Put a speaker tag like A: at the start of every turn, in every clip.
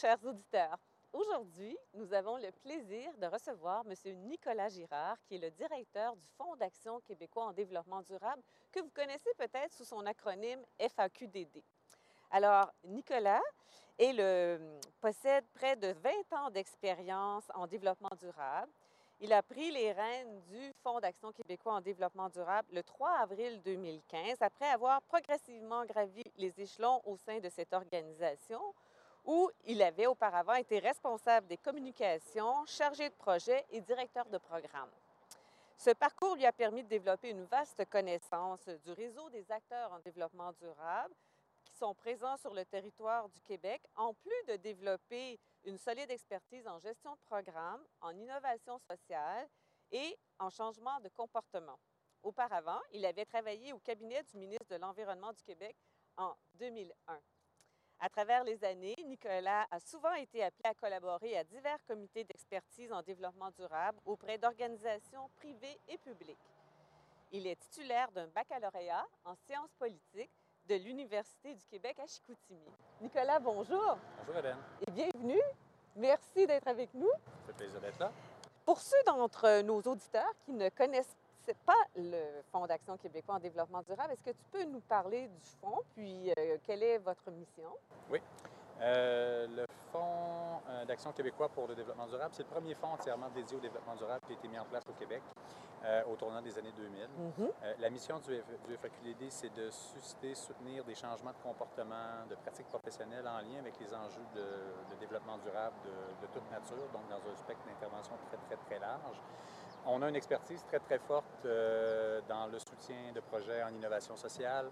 A: chers auditeurs. Aujourd'hui, nous avons le plaisir de recevoir M. Nicolas Girard, qui est le directeur du Fonds d'action québécois en développement durable, que vous connaissez peut-être sous son acronyme FAQDD. Alors, Nicolas possède près de 20 ans d'expérience en développement durable. Il a pris les rênes du Fonds d'action québécois en développement durable le 3 avril 2015, après avoir progressivement gravi les échelons au sein de cette organisation où il avait auparavant été responsable des communications, chargé de projet et directeur de programme. Ce parcours lui a permis de développer une vaste connaissance du réseau des acteurs en développement durable qui sont présents sur le territoire du Québec, en plus de développer une solide expertise en gestion de programme, en innovation sociale et en changement de comportement. Auparavant, il avait travaillé au cabinet du ministre de l'Environnement du Québec en 2001. À travers les années, Nicolas a souvent été appelé à collaborer à divers comités d'expertise en développement durable auprès d'organisations privées et publiques. Il est titulaire d'un baccalauréat en sciences politiques de l'Université du Québec à Chicoutimi. Nicolas, bonjour.
B: Bonjour Hélène.
A: Et bienvenue. Merci d'être avec nous.
B: Ça fait plaisir d'être là.
A: Pour ceux d'entre nos auditeurs qui ne connaissent pas le Fonds d'action québécois en développement durable. Est-ce que tu peux nous parler du fonds, puis euh, quelle est votre mission?
B: Oui. Euh, le Fonds euh, d'action québécois pour le développement durable, c'est le premier fonds entièrement dédié au développement durable qui a été mis en place au Québec au tournant des années 2000.
A: Mhm.
B: la mission du, du FAQLD, c'est de susciter, soutenir des changements de comportement, de pratiques professionnelles en lien avec les enjeux de, développement durable de, de, toute nature, donc dans un spectre d'intervention très, très, très large. On a une expertise très, très forte euh, dans le soutien de projets en innovation sociale,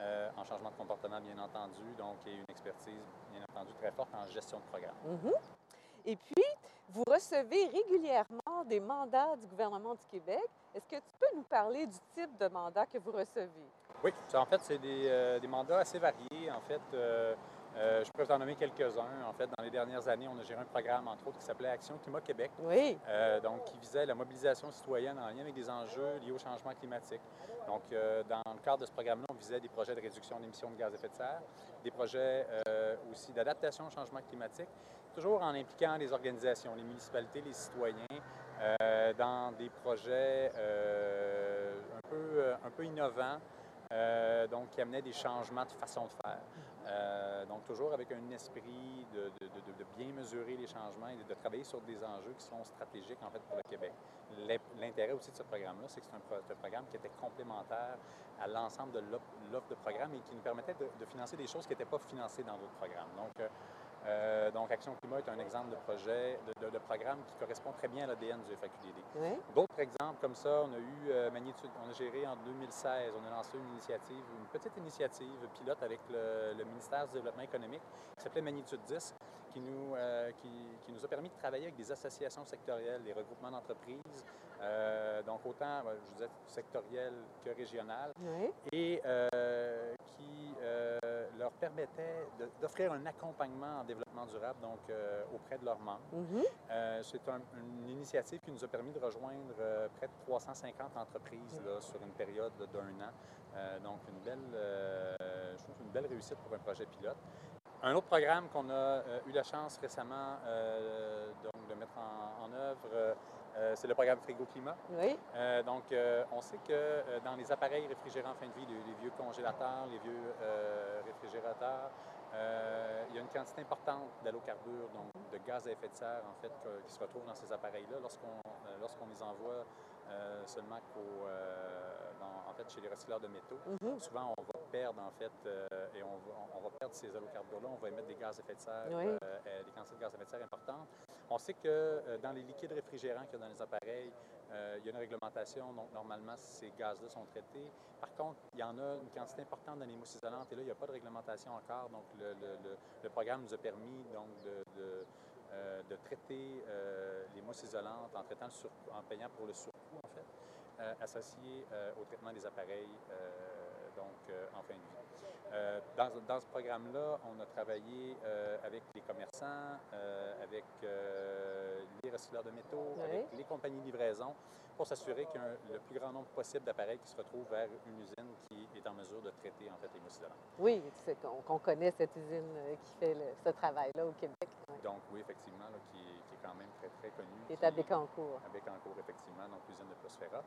B: euh, en changement de comportement, bien entendu, donc et une expertise, bien entendu, très forte en gestion de programme.
A: Mhm. Et puis, vous recevez régulièrement des mandats du gouvernement du Québec. Est-ce que tu peux nous parler du type de mandat que vous recevez?
B: Oui, en fait, c'est des, euh, des, mandats assez variés. En fait, euh, je peux vous en nommer quelques-uns. En fait, dans les dernières années, on a géré un programme, entre autres, qui s'appelait Action Climat Québec.
A: Oui.
B: Euh, donc, qui visait la mobilisation citoyenne en lien avec des enjeux liés au changement climatique. Donc, euh, dans le cadre de ce programme-là, on visait des projets de réduction d'émissions de gaz à effet de serre, des projets aussi d'adaptation au changement climatique, toujours en impliquant les organisations, les municipalités, les citoyens, dans des projets un, peu, un peu innovants. donc, qui amenaient des changements de façon de faire. Euh, donc, toujours avec un esprit de, bien mesurer les changements et de travailler sur des enjeux qui sont stratégiques, en fait, pour le Québec. L'intérêt aussi de ce programme-là, c'est que c'est un, programme qui était complémentaire à l'ensemble de l'offre de programme et qui nous permettait de, financer des choses qui n'étaient pas financées dans d'autres programmes. Euh, euh, donc, Action Climat est un exemple de projet, de, programme qui correspond très bien à l'ADN du FAQDD. D'autres exemples comme ça, on a eu euh, Magnitude, on a géré en 2016, on a lancé une initiative, une petite initiative pilote avec le, ministère du Développement économique qui s'appelait Magnitude 10, qui nous, euh, qui, nous a permis de travailler avec des associations sectorielles, des regroupements d'entreprises, donc autant, je disais, sectorielles que régionales, et leur permettait d'offrir un accompagnement en développement durable donc, euh, auprès de leurs membres.
A: Mhm.
B: Euh, c'est une initiative qui nous a permis de rejoindre euh, près de 350 entreprises là, sur une période d'un an. donc, une belle, je trouve une belle réussite pour un projet pilote. Un autre programme qu'on a eu la chance récemment donc, de mettre en, en œuvre, c'est le programme Frigo Climat.
A: Oui.
B: donc, on sait que dans les appareils réfrigérants en fin de vie, les, vieux congélateurs, les vieux réfrigérateurs, euh, il y a une quantité importante d'allocarbures, donc de gaz à effet de serre, en fait, qui se retrouve dans ces appareils-là lorsqu'on euh, les envoie euh, seulement en fait, chez les recycleurs de métaux.
A: Mm-hmm.
B: Souvent, on va perdre, en fait, et on va, on va, perdre ces allocarbures-là, on va émettre des gaz à effet de serre, des quantités de gaz à effet de serre importantes. On sait que dans les liquides réfrigérants qu'il y a dans les appareils, euh, il y a une réglementation, donc normalement, ces gaz-là sont traités. Par contre, il y en a une quantité importante dans les mousses isolantes et là, il n'y a pas de réglementation encore. Donc, le, programme nous a permis donc, de, euh, traiter euh, les mousses isolantes en, traitant en payant pour le surcoût, en fait, associé au traitement des appareils donc en fin de vie. Dans, ce programme-là, on a travaillé avec les commerçants, avec les recycleurs de métaux, avec les compagnies de livraison, pour s'assurer qu'il y a le plus grand nombre possible d'appareils qui se retrouvent vers une usine qui est en mesure de traiter en fait les mousses
A: Oui, qu'on connaît cette usine euh, qui fait ce travail-là au Québec.
B: Donc oui, effectivement, là, qui, quand même très, très connu.
A: Qui est à Bécancourt.
B: À Bécancourt, effectivement, donc l'usine de Prospera.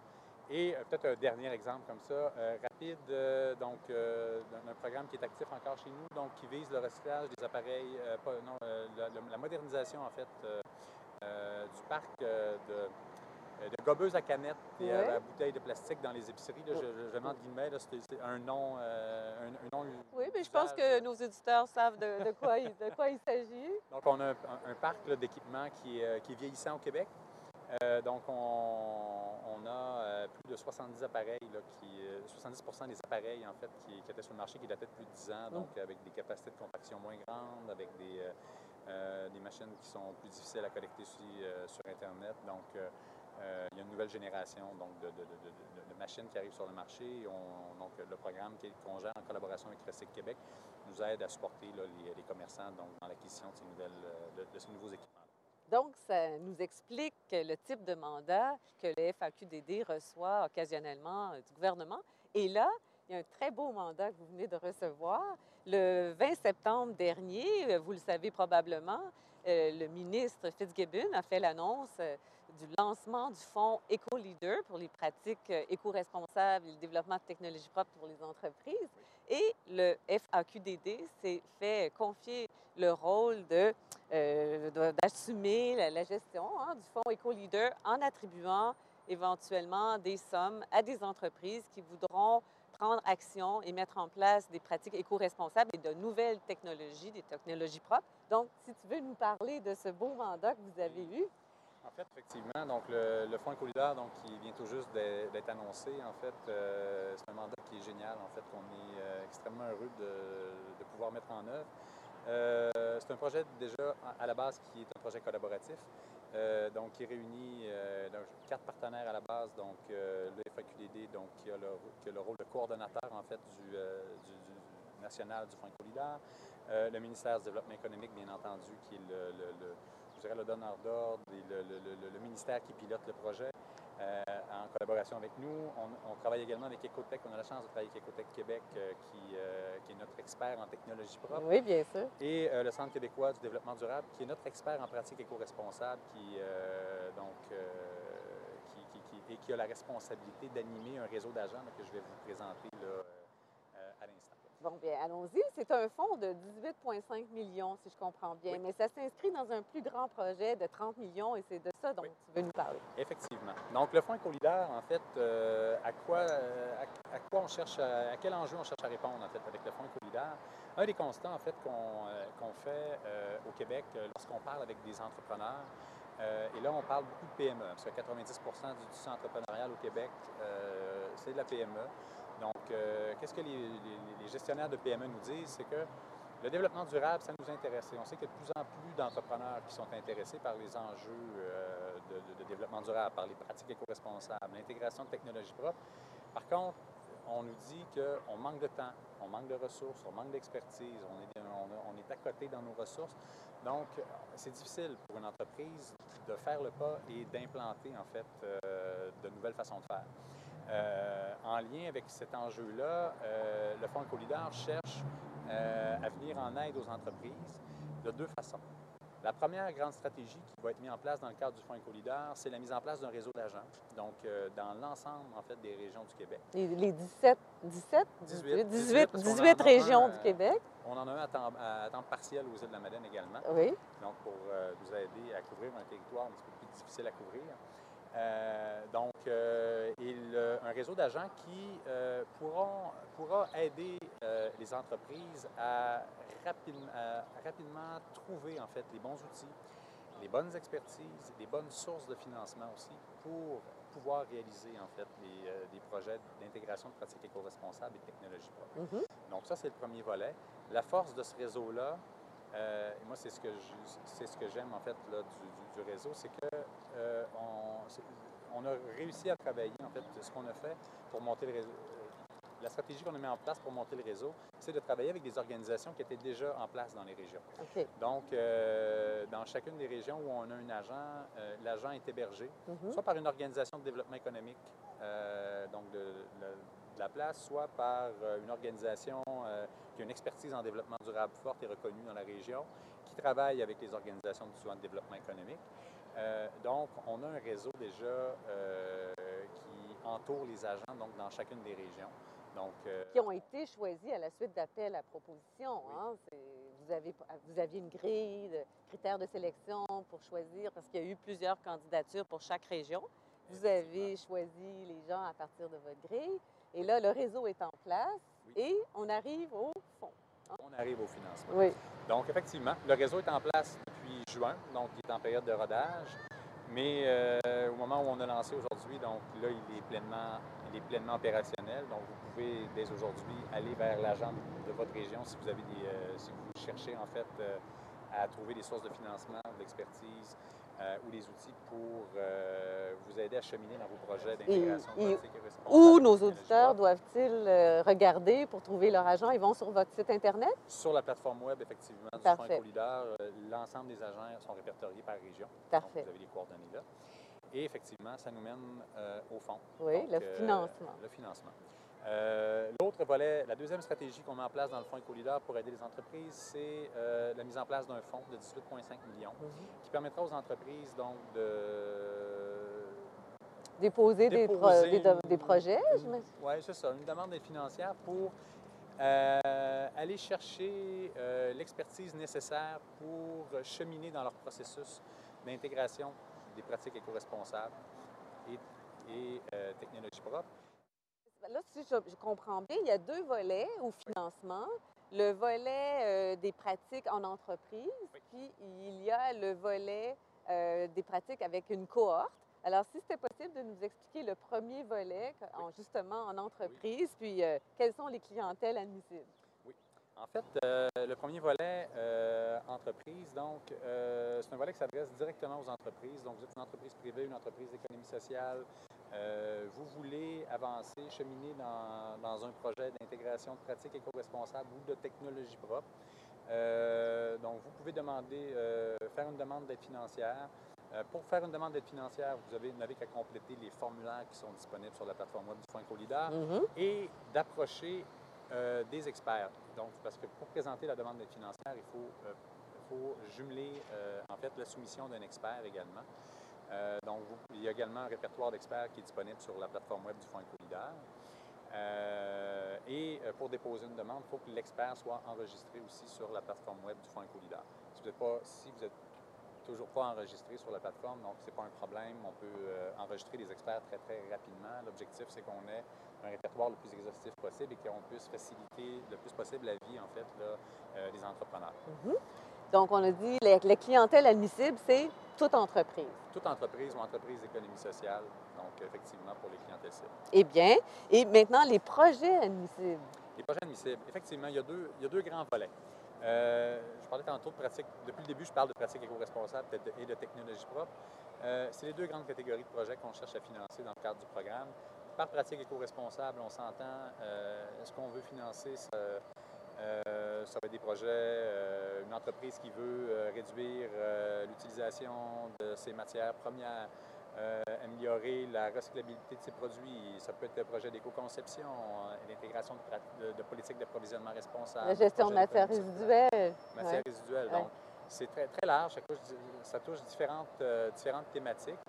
B: Et euh, peut-être un dernier exemple comme ça, euh, rapide, euh, donc d'un programme qui est actif encore chez nous, donc qui vise le recyclage des appareils, pas, non, la, la, modernisation en fait du parc de de gobeuses à canettes et à, bouteilles de plastique dans les épiceries. Là, je, je, demande guillemets, c'est un nom, un, nom,
A: Oui, mais je pense que nos éditeurs savent de, de quoi il, il s'agit.
B: Donc, on a un, un parc d'équipements qui, qui, est vieillissant au Québec. Euh, donc, on, on a euh, plus de 70 appareils, là, qui, 70 euh, des appareils, en fait, qui, qui, étaient sur le marché, qui dataient de plus de 10 ans, donc avec des capacités de compaction moins grandes, avec des, des machines qui sont plus difficiles à connecter aussi sur Internet. Donc, il y a une nouvelle génération donc, de, machines qui arrivent sur le marché. On, donc, le programme qu'on gère en collaboration avec Recyc Québec nous aide à supporter les, commerçants dans l'acquisition de, ces ces nouveaux équipements.
A: Donc, ça nous explique le type de mandat que le FAQDD reçoit occasionnellement euh, du gouvernement. Et là, il y a un très beau mandat que vous venez de recevoir. Le 20 septembre dernier, euh, vous le savez probablement, euh, le ministre Fitzgibbon a fait l'annonce du lancement du fonds EcoLeader pour les pratiques éco-responsables et le développement de technologies propres pour les entreprises. Et le FAQDD s'est fait confier le rôle euh, d'assumer la, la, gestion hein, du fonds EcoLeader en attribuant éventuellement des sommes à des entreprises qui voudront prendre action et mettre en place des pratiques éco-responsables et de nouvelles technologies, des technologies propres. Donc, si tu veux nous parler de ce beau mandat que vous avez eu.
B: En fait, effectivement, donc le, le Fonds Écolidaire, donc qui vient tout juste d'être annoncé, en fait, euh, c'est un mandat qui est génial, en fait, qu'on est euh, extrêmement heureux de, pouvoir mettre en œuvre. Euh, c'est un projet déjà à la base qui est un projet collaboratif, donc qui réunit quatre partenaires à la base, donc le FAQDD, donc qui a, le, rôle de coordonnateur en fait du, national du Fonds Écolidaire, le ministère du Développement économique, bien entendu, qui est le je dirais, le donneur d'ordre et le, le, le, ministère qui pilote le projet euh, en collaboration avec nous. On, on, travaille également avec Ecotech. On a la chance de travailler avec Ecotech Québec, euh, qui, euh, qui, est notre expert en technologie propre.
A: Oui, bien sûr.
B: Et le Centre québécois du développement durable, qui est notre expert en pratique éco-responsable, qui, donc, qui, qui, et qui a la responsabilité d'animer un réseau d'agents que je vais vous présenter là.
A: Bon, bien, allons-y. C'est un fonds de 18,5 millions, si je comprends bien, oui. mais ça s'inscrit dans un plus grand projet de 30 millions et c'est de ça dont oui. tu veux nous parler.
B: Effectivement. Donc, le fonds Écolidaire, en fait, euh, à, quoi, euh, à, à, quoi on cherche, à, à, quel enjeu on cherche à répondre, en fait, avec le fonds Écolidaire? Un des constants, en fait, qu'on euh, qu fait au Québec lorsqu'on parle avec des entrepreneurs, et là, on parle beaucoup de PME, parce que 90% du tissu entrepreneurial au Québec, c'est de la PME. Donc, euh, qu'est-ce que les, gestionnaires de PME nous disent? C'est que le développement durable, ça nous intéresse. Et on sait qu'il y a de plus en plus d'entrepreneurs qui sont intéressés par les enjeux euh, de, développement durable, par les pratiques éco-responsables, l'intégration de technologies propres. Par contre, on nous dit qu'on manque de temps, on manque de ressources, on manque d'expertise, on est, on, à côté dans nos ressources. Donc, c'est difficile pour une entreprise de faire le pas et d'implanter, en fait, euh, de nouvelles façons de faire. Euh, en lien avec cet enjeu-là, euh, le Fonds Colidar cherche euh, à venir en aide aux entreprises de deux façons. La première grande stratégie qui va être mise en place dans le cadre du Fonds Écolidar, c'est la mise en place d'un réseau d'agents, donc dans l'ensemble en fait des régions du Québec.
A: Les, les 17, 17, 18, 18, 18, 18 régions un, du Québec.
B: On en a un à temps, à temps, partiel aux îles de la Madeleine également.
A: Oui.
B: Donc pour vous aider à couvrir un territoire un petit peu plus difficile à couvrir. Euh, donc, euh, il, un réseau d'agents qui euh, pourront, pourra aider euh, les entreprises à, rapide, à, rapidement trouver en fait les bons outils, les bonnes expertises, les bonnes sources de financement aussi pour pouvoir réaliser en fait les, euh, des projets d'intégration de pratiques éco-responsables et de technologies propres.
A: Mm -hmm.
B: Donc ça, c'est le premier volet. La force de ce réseau-là, euh, et moi, c'est ce que c'est ce que j'aime en fait là, du, du, du réseau, c'est que euh, on, on, a réussi à travailler en fait ce qu'on a fait pour monter le réseau. La stratégie qu'on a mis en place pour monter le réseau, c'est de travailler avec des organisations qui étaient déjà en place dans les régions.
A: Okay.
B: Donc, euh, dans chacune des régions où on a un agent, l'agent est hébergé, mm -hmm. soit par une organisation de développement économique, donc de, de, de, la place, soit par une organisation qui a une expertise en développement durable forte et reconnue dans la région, qui travaille avec les organisations du soin de développement économique. Euh, donc, on a un réseau déjà euh, qui entoure les agents donc, dans chacune des régions. Donc, euh,
A: Qui ont été choisis à la suite d'appels à proposition. Hein? C'est- Vous, avez, vous aviez une grille de critères de sélection pour choisir, parce qu'il y a eu plusieurs candidatures pour chaque région. Vous avez choisi les gens à partir de votre grille. Et là, le réseau est en place
B: Oui.
A: et on arrive au fond.
B: on arrive au financement.
A: Oui.
B: Donc, effectivement, le réseau est en place depuis juin, donc il est en période de rodage. Mais euh, au moment où on a lancé aujourd'hui, donc là, il est pleinement, il est pleinement opérationnel. Donc, vous pouvez dès aujourd'hui aller vers l'agent de votre région si vous avez des, euh, si vous cherchez en fait euh, à trouver des sources de financement, de l'expertise euh, ou des outils pour euh, vous aider à cheminer dans vos projets d'intégration
A: et-
B: pratique et responsable
A: Où nos auditeurs doivent-ils euh, regarder pour trouver leur agent? Ils vont sur votre site Internet?
B: Sur la plateforme web, effectivement, du
A: Parfait.
B: Fonds euh, l'ensemble des agents sont répertoriés par région.
A: Parfait.
B: Donc, vous avez les coordonnées là. Et effectivement, ça nous mène euh, au fond.
A: Oui,
B: Donc,
A: le financement.
B: Le financement. Euh, L'autre volet, la deuxième stratégie qu'on met en place dans le Fonds Écolidar pour aider les entreprises, c'est euh, la mise en place d'un fonds de 18,5 millions
A: Mhm.
B: qui permettra aux entreprises donc de
A: Déposer, des, pro- projets?
B: Oui, c'est ça, une demande d'aide financière pour euh, aller chercher l'expertise nécessaire pour cheminer dans leur processus d'intégration des pratiques éco-responsables et, et technologies propres.
A: Là, si je, je comprends bien, il y a deux volets au financement. Le volet euh, des pratiques en entreprise,
B: Oui.
A: puis il y a le volet euh, des pratiques avec une cohorte. Alors, si c'était possible de nous expliquer le premier volet, en- justement en entreprise, puis euh, quelles sont les clientèles admissibles?
B: En fait, euh, le premier volet, entreprise, donc, c'est un volet qui s'adresse directement aux entreprises. Donc, vous êtes une entreprise privée, une entreprise d'économie sociale. Euh, vous voulez avancer, cheminer dans, dans un projet d'intégration de pratiques éco-responsables ou de technologie propre. Euh, donc, vous pouvez demander, euh, faire une demande d'aide financière. Euh, pour faire une demande d'aide financière, vous avez- vous n'avez qu'à compléter les formulaires qui sont disponibles sur la plateforme web du Fonds Écolidar
A: Mhm.
B: et d'approcher des experts. Donc, parce que pour présenter la demande d'aide financière, il faut, faut jumeler en fait la soumission d'un expert également. Euh, donc, il y a également un répertoire d'experts qui est disponible sur la plateforme web du Fonds Écolidar. Euh, et euh, pour déposer une demande, il faut que l'expert soit enregistré aussi sur la plateforme web du Fonds Écolidar. Si vous n'êtes pas, si vous toujours pas enregistré sur la plateforme, donc c'est pas un problème. On peut enregistrer des experts très très rapidement. L'objectif c'est qu'on ait un répertoire le plus exhaustif possible et qu'on puisse faciliter le plus possible la vie en fait des entrepreneurs.
A: Mhm. Donc, on a dit les, les clientèles admissibles, c'est toute entreprise.
B: Toute entreprise ou entreprise d'économie sociale, donc effectivement pour les clientèles cibles.
A: Eh bien, et maintenant, les projets admissibles.
B: Les projets admissibles, effectivement, il y a deux, il y a deux grands volets. Euh, je parlais tantôt de pratiques, depuis le début, je parle de pratiques éco-responsables et de technologie propre. Euh, c'est les deux grandes catégories de projets qu'on cherche à financer dans le cadre du programme. Par pratique éco-responsable, on s'entend, euh, ce qu'on veut financer, ça, euh, ça va être des projets, euh, une entreprise qui veut euh, réduire l'utilisation de ses matières premières, améliorer la recyclabilité de ses produits. Ça peut être un projet d'éco-conception, l'intégration de, de, de politiques d'approvisionnement responsable.
A: La gestion de matières résiduelles.
B: matières
A: Ouais.
B: résiduelles.
A: Ouais.
B: Donc, c'est très, très large, ça touche, ça touche différentes, différentes thématiques.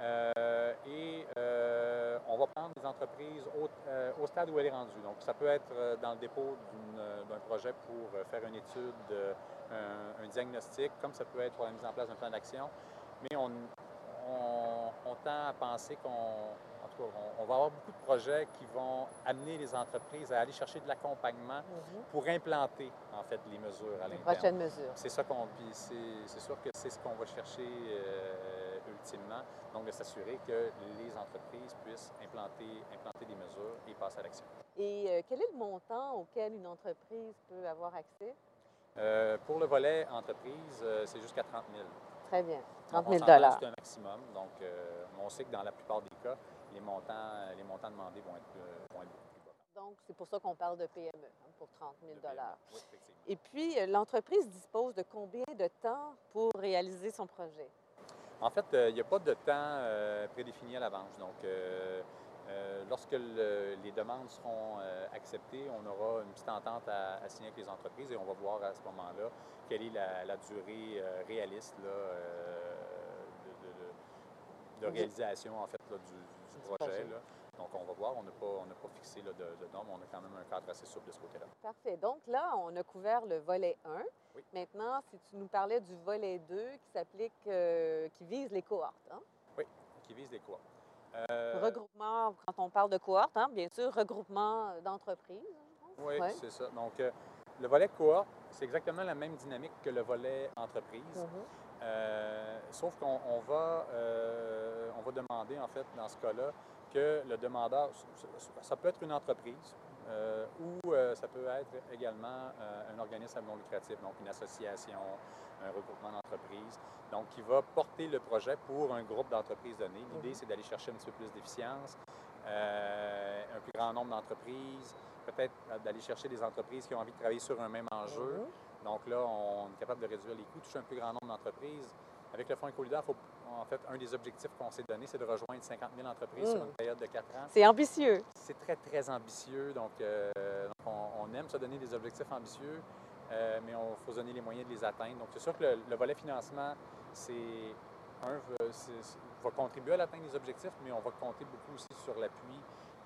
B: Euh, et euh, on va prendre des entreprises au, euh, au stade où elle est rendue. Donc, ça peut être dans le dépôt d'un projet pour faire une étude, un, un diagnostic, comme ça peut être pour la mise en place d'un plan d'action. Mais on, on, on tend à penser qu'on on, va avoir beaucoup de projets qui vont amener les entreprises à aller chercher de l'accompagnement
A: Mhm.
B: pour implanter en fait les mesures à
A: Les
B: l'interne.
A: prochaines mesures.
B: C'est ça qu'on c'est c'est sûr que c'est ce qu'on va chercher ultimement, donc de s'assurer que les entreprises puissent implanter, implanter des mesures et passer à l'action.
A: Et euh, quel est le montant auquel une entreprise peut avoir accès?
B: Euh, pour le volet entreprise, euh, c'est jusqu'à 30 000.
A: Très bien.
B: On-
A: 30
B: on
A: 000
B: s'entend, C'est un maximum, donc on sait que dans la plupart des cas, les montants, les montants demandés vont être, vont être beaucoup plus bas.
A: Donc, c'est pour ça qu'on parle de PME, hein, pour 30 000
B: de PME. Oui, effectivement.
A: Et puis, l'entreprise dispose de combien de temps pour réaliser son projet?
B: En fait, euh, il n'y a pas de temps euh, prédéfini à l'avance. Donc, euh, lorsque le- les demandes seront acceptées, on aura une petite entente à, à signer avec les entreprises et on va voir à ce moment-là quelle est la, la durée réaliste là, de, réalisation en fait, là, du, projet.
A: projet.
B: là. Donc, on va voir. On n'a pas, on pas fixé là, de, de normes. On a quand même un cadre assez souple de ce côté-là.
A: Parfait. Donc là, on a couvert le volet 1.
B: Oui.
A: Maintenant, si tu nous parlais du volet 2 qui s'applique, euh, qui vise les cohortes. hein?
B: Qui vise les quoi? Euh,
A: Regroupement, quand on parle de cohorte, hein, bien sûr, regroupement d'entreprises. pense.
B: Oui,
A: Ouais.
B: c'est ça. Donc, euh, le volet cohorte, c'est exactement la même dynamique que le volet entreprise.
A: Mhm.
B: Euh, sauf qu'on on va, euh, on va demander, en fait, dans ce cas-là, que le demandeur, ça- peut être une entreprise euh, ou euh, ça peut être également euh, un organisme non lucratif, donc une association, un regroupement d'entreprises, donc qui va porter le projet pour un groupe d'entreprises donné. L'idée,
A: Mhm.
B: c'est d'aller chercher un petit peu plus d'efficience, un plus grand nombre d'entreprises, peut-être d'aller chercher des entreprises qui ont envie de travailler sur un même enjeu.
A: Mhm.
B: Donc là, on est capable de réduire les coûts, toucher un plus grand nombre d'entreprises. Avec le Fonds Écolidar, faut, en fait, un des objectifs qu'on s'est donné, c'est de rejoindre 50 000 entreprises sur
A: Mm.
B: une période de 4 ans.
A: C'est ambitieux.
B: C'est très, très ambitieux. Donc, euh, donc on, on aime se donner des objectifs ambitieux, euh, mais il faut se donner les moyens de les atteindre. Donc, c'est sûr que le, le volet financement, c'est un, va- contribuer à l'atteinte des objectifs, mais on va compter beaucoup aussi sur l'appui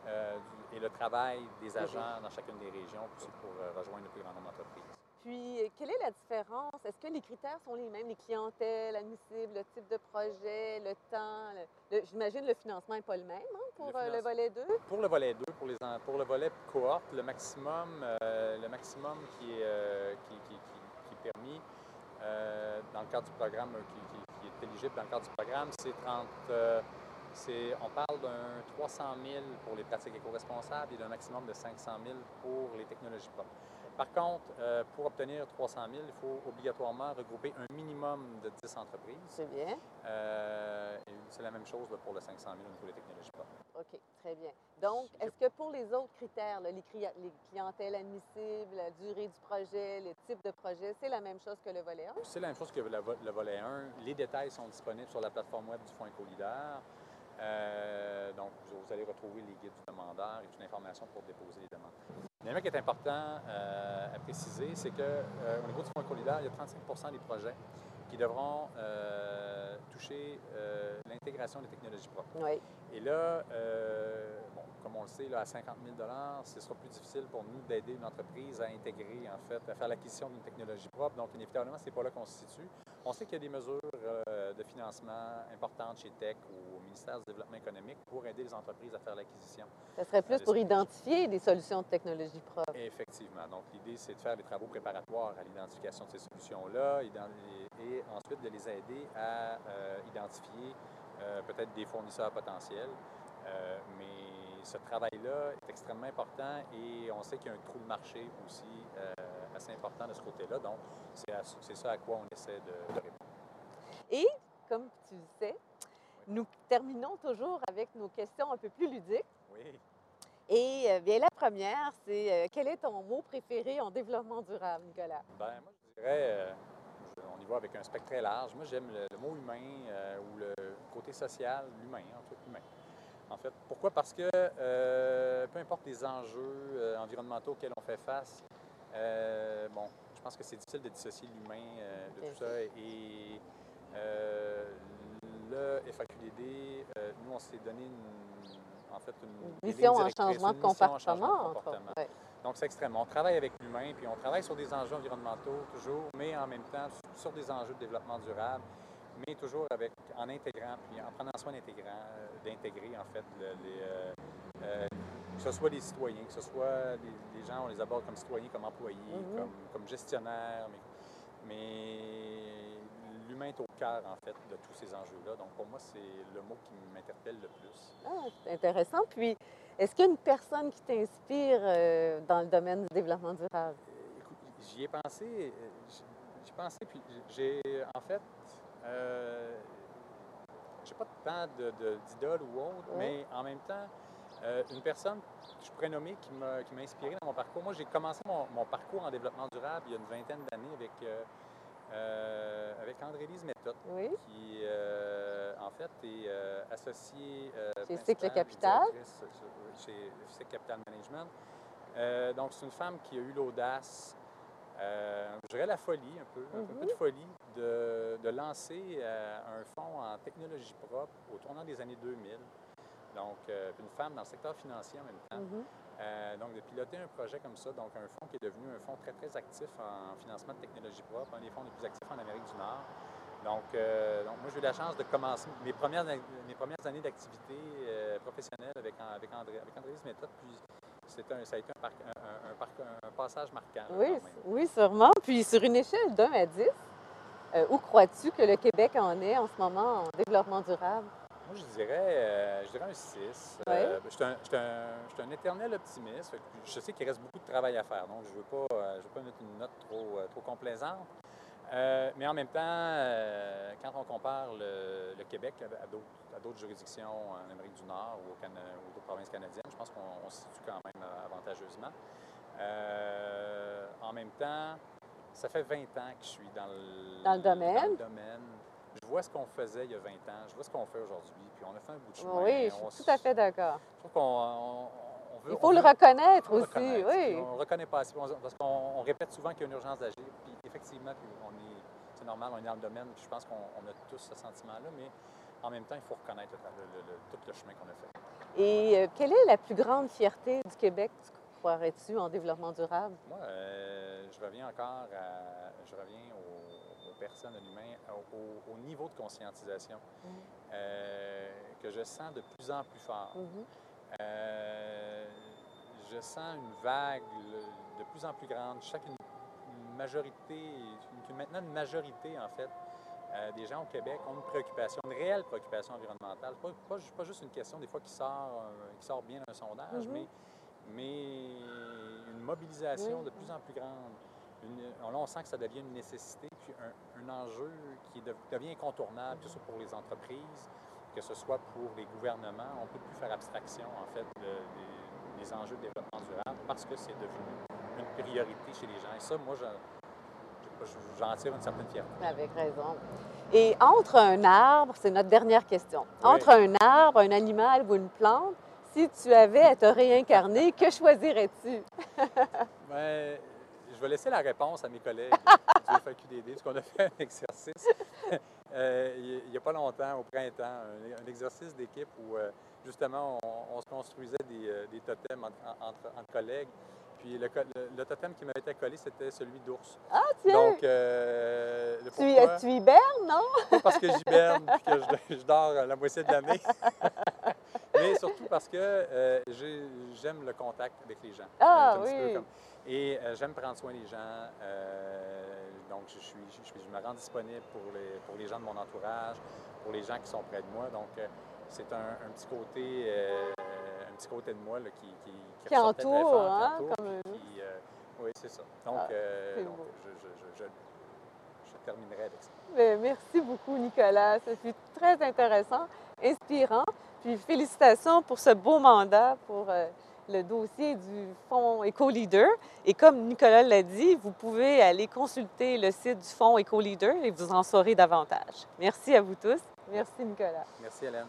B: euh, et le travail des agents dans chacune des régions pour euh, rejoindre le plus grand nombre d'entreprises.
A: Puis, euh, quelle est la différence? Est-ce que les critères sont les mêmes, les clientèles admissibles, le type de projet, le temps? le- le- J'imagine le financement n'est pas le même hein, pour
B: Le
A: euh, le
B: finance-
A: volet 2.
B: Pour le volet 2, pour, les, pour le volet cohorte, le maximum, euh, le maximum qui, est, euh, qui, qui- qui- qui est permis euh, dans le cadre du programme, qui, est éligible dans le cadre du programme, c'est 30. euh, c'est- on parle d'un 300 000 pour les pratiques éco-responsables et d'un maximum de 500 000 pour les technologies propres. Par contre, euh, pour obtenir 300 000, il faut obligatoirement regrouper un minimum de 10 entreprises.
A: C'est bien.
B: Euh, c'est la même chose là, pour le 500 000 au niveau des technologies propres.
A: OK, très bien. Donc, est-ce que pour les autres critères, là, les, clientèles admissibles, la durée du projet, le type de projet, c'est la même chose que le volet 1?
B: C'est la même chose que le, vo- le volet 1. Les détails sont disponibles sur la plateforme web du Fonds Écolidar. Euh, donc, vous, vous allez retrouver les guides du demandeur et toute l'information pour déposer les un qui est important euh, à préciser, c'est qu'au niveau du Fonds Écolidar, il y a 35% des projets qui devront euh, toucher euh, l'intégration des technologies propres.
A: Oui.
B: Et là, euh, bon, comme on le sait, là, à 50 000 ce sera plus difficile pour nous d'aider une entreprise à intégrer, en fait, à faire l'acquisition d'une technologie propre. Donc, inévitablement, c'est pas là qu'on se situe. On sait qu'il y a des mesures euh, de financement importantes chez Tech ou au ministère du Développement économique pour aider les entreprises à faire l'acquisition.
A: Ça serait plus
B: des
A: pour identifier des solutions de technologie propre.
B: Effectivement. Donc, l'idée, c'est de faire des travaux préparatoires à l'identification de ces solutions-là et, ensuite de les aider à euh, identifier euh, peut-être des fournisseurs potentiels. Euh, mais ce travail-là est extrêmement important et on sait qu'il y a un trou de marché aussi euh, assez important de ce côté-là. Donc, c'est ça à quoi on essaie de, de répondre.
A: Et, comme tu le sais, nous terminons toujours avec nos questions un peu plus ludiques.
B: Oui.
A: Et euh, bien, la première, c'est euh, quel est ton mot préféré en développement durable, Nicolas?
B: Ben, moi, je dirais, euh, on y va avec un spectre très large. Moi, j'aime le, le mot humain ou le côté social, l'humain, en fait, humain. En fait, pourquoi? Parce que peu importe les enjeux environnementaux auxquels on fait face, euh, bon, je pense que c'est difficile de dissocier l'humain euh, de tout ça. Et euh, le FAQDD, nous, on s'est donné une, en fait une,
A: Mission en changement de comportement.
B: Donc, c'est extrême. On travaille avec l'humain, puis on travaille sur des enjeux environnementaux toujours, mais en même temps sur des enjeux de développement durable, mais toujours avec, en intégrant, puis en prenant soin d'intégrer en fait le- les, euh, que ce soit des citoyens, que ce soit des, des gens, on les aborde comme citoyens, comme employés,
A: Mhm.
B: comme, comme gestionnaires, mais, mais l'humain est au cœur en fait de tous ces enjeux-là. Donc, pour moi, c'est le mot qui m'interpelle le plus.
A: Ah, c'est intéressant. Puis, est-ce qu'il y a une personne qui t'inspire euh, dans le domaine du développement durable?
B: Euh, Écoute, j'y ai pensé, euh, j'y ai pensé, puis j'ai, en fait, euh, j'ai pas tant de- de- d'idoles ou autre,
A: Ouais.
B: mais en même temps, euh, une personne que je pourrais nommer qui m'a, qui m'a inspiré dans mon parcours. Moi, j'ai commencé mon, mon parcours en développement durable il y a une vingtaine d'années avec euh, euh, avec André-Lise Méthode,
A: Oui.
B: qui, en fait, est associée
A: Chez Cycle Capital.
B: chez Cycle Capital Management. Donc, c'est une femme qui a eu l'audace, je dirais la folie un peu, un peu
A: Mhm.
B: de folie, de, de lancer un fonds en technologie propre au tournant des années 2000. Donc, euh, une femme dans le secteur financier en même temps.
A: Mhm.
B: Euh, donc, de piloter un projet comme ça, donc un fonds qui est devenu un fonds très, très actif en financement de technologie propre, un des fonds les plus actifs en Amérique du Nord. Donc, euh, donc moi, j'ai eu la chance de commencer mes premières, mes premières années d'activité professionnelle avec, avec, André, avec André Méthode. Puis, un, ça a été un, parc- un- un parc- un passage marquant.
A: Oui, oui, sûrement. Puis sur une échelle d'un à 10, euh, où crois-tu que le Québec en est en ce moment en développement durable?
B: Moi, je dirais, euh, je dirais un 6.
A: Ouais.
B: Euh, je suis un, je suis un- je suis un éternel optimiste. Je sais qu'il reste beaucoup de travail à faire, donc je ne veux, pas, euh, je veux pas mettre une note trop, trop complaisante. Euh, mais en même temps, euh, quand on compare le, le Québec à, d'autres, juridictions en Amérique du Nord ou, au Cana- ou d'autres provinces canadiennes, je pense qu'on on se situe quand même avantageusement. Euh, en même temps, ça fait 20 ans que je suis dans le,
A: Dans le domaine.
B: dans le domaine. Je vois ce qu'on faisait il y a 20 ans, je vois ce qu'on fait aujourd'hui, puis on a fait un bout de chemin.
A: Oui, je suis tout à fait d'accord.
B: Je trouve qu'on on- on veut.
A: Il faut le
B: veut-
A: reconnaître aussi,
B: reconnaître,
A: oui.
B: On ne reconnaît pas assez, parce qu'on on répète souvent qu'il y a une urgence d'agir, puis effectivement, puis on est, c'est normal, on est dans le domaine, puis je pense qu'on on a tous ce sentiment-là, mais en même temps, il faut reconnaître le- le- le- tout le chemin qu'on a fait.
A: Et euh, quelle est la plus grande fierté du Québec, tu croirais-tu, en développement durable?
B: Moi, euh, je reviens encore à, je reviens aux, aux personnes, à l'humain, au, au- au niveau de conscientisation
A: Mhm.
B: euh, que je sens de plus en plus fort.
A: Mhm.
B: Euh, je sens une vague de plus en plus grande. Sens qu'une une majorité, une- maintenant une majorité en fait, euh, des gens au Québec ont une préoccupation, une réelle préoccupation environnementale. Pas, pas, pas juste une question des fois qui sort, qui sort bien d'un sondage,
A: Mhm.
B: mais, mais une mobilisation de plus en plus grande. Une- on- là, on sent que ça devient une nécessité, puis un, un enjeu qui de- devient incontournable, que ce soit pour les entreprises, que ce soit pour les gouvernements. On ne peut plus faire abstraction, en fait, de- des, enjeux de développement durable parce que c'est devenu une priorité chez les gens. Et ça, moi, je- je- j'en tire une certaine fierté.
A: Avec raison. Et entre un arbre, c'est notre dernière question,
B: Oui.
A: entre un arbre, un animal ou une plante, si tu avais à te réincarner, que choisirais-tu?
B: Ben, je vais laisser la réponse à mes collègues du FAQDD, parce qu'on a fait un exercice euh, il n'y a pas longtemps, au printemps, un, un exercice d'équipe où euh, justement on, on se construisait des, euh, des totems entre, entre- entre collègues. Puis le, le- le totem qui m'avait été collé, c'était celui d'ours.
A: Ah, tiens!
B: Donc, euh, le
A: tu, tu hibernes, non?
B: pas parce que j'hiberne puis que je, je dors la moitié de l'année, mais surtout parce que euh, j'ai- j'aime le contact avec les gens.
A: Ah,
B: C'est petit peu
A: oui.
B: comme- Et euh, j'aime prendre soin des gens. euh, donc, je, suis, je, suis- je me rends disponible pour les, pour les gens de mon entourage, pour les gens qui sont près de moi. Donc, euh, c'est un, un petit côté, euh, un petit côté de moi là, qui, qui,
A: Qui entoure,
B: fort, qui
A: hein,
B: entoure, qui, euh, oui, c'est ça. Donc,
A: Ah,
B: euh,
A: c'est
B: donc, je, je- je- je- je terminerai avec ça.
A: Ben, merci beaucoup, Nicolas. Fut très intéressant, inspirant. Puis félicitations pour ce beau mandat pour euh, le dossier du Fonds EcoLeader. Et comme Nicolas l'a dit, vous pouvez aller consulter le site du Fonds EcoLeader et vous en saurez davantage. Merci à vous tous. Merci, Nicolas.
B: Merci, Hélène.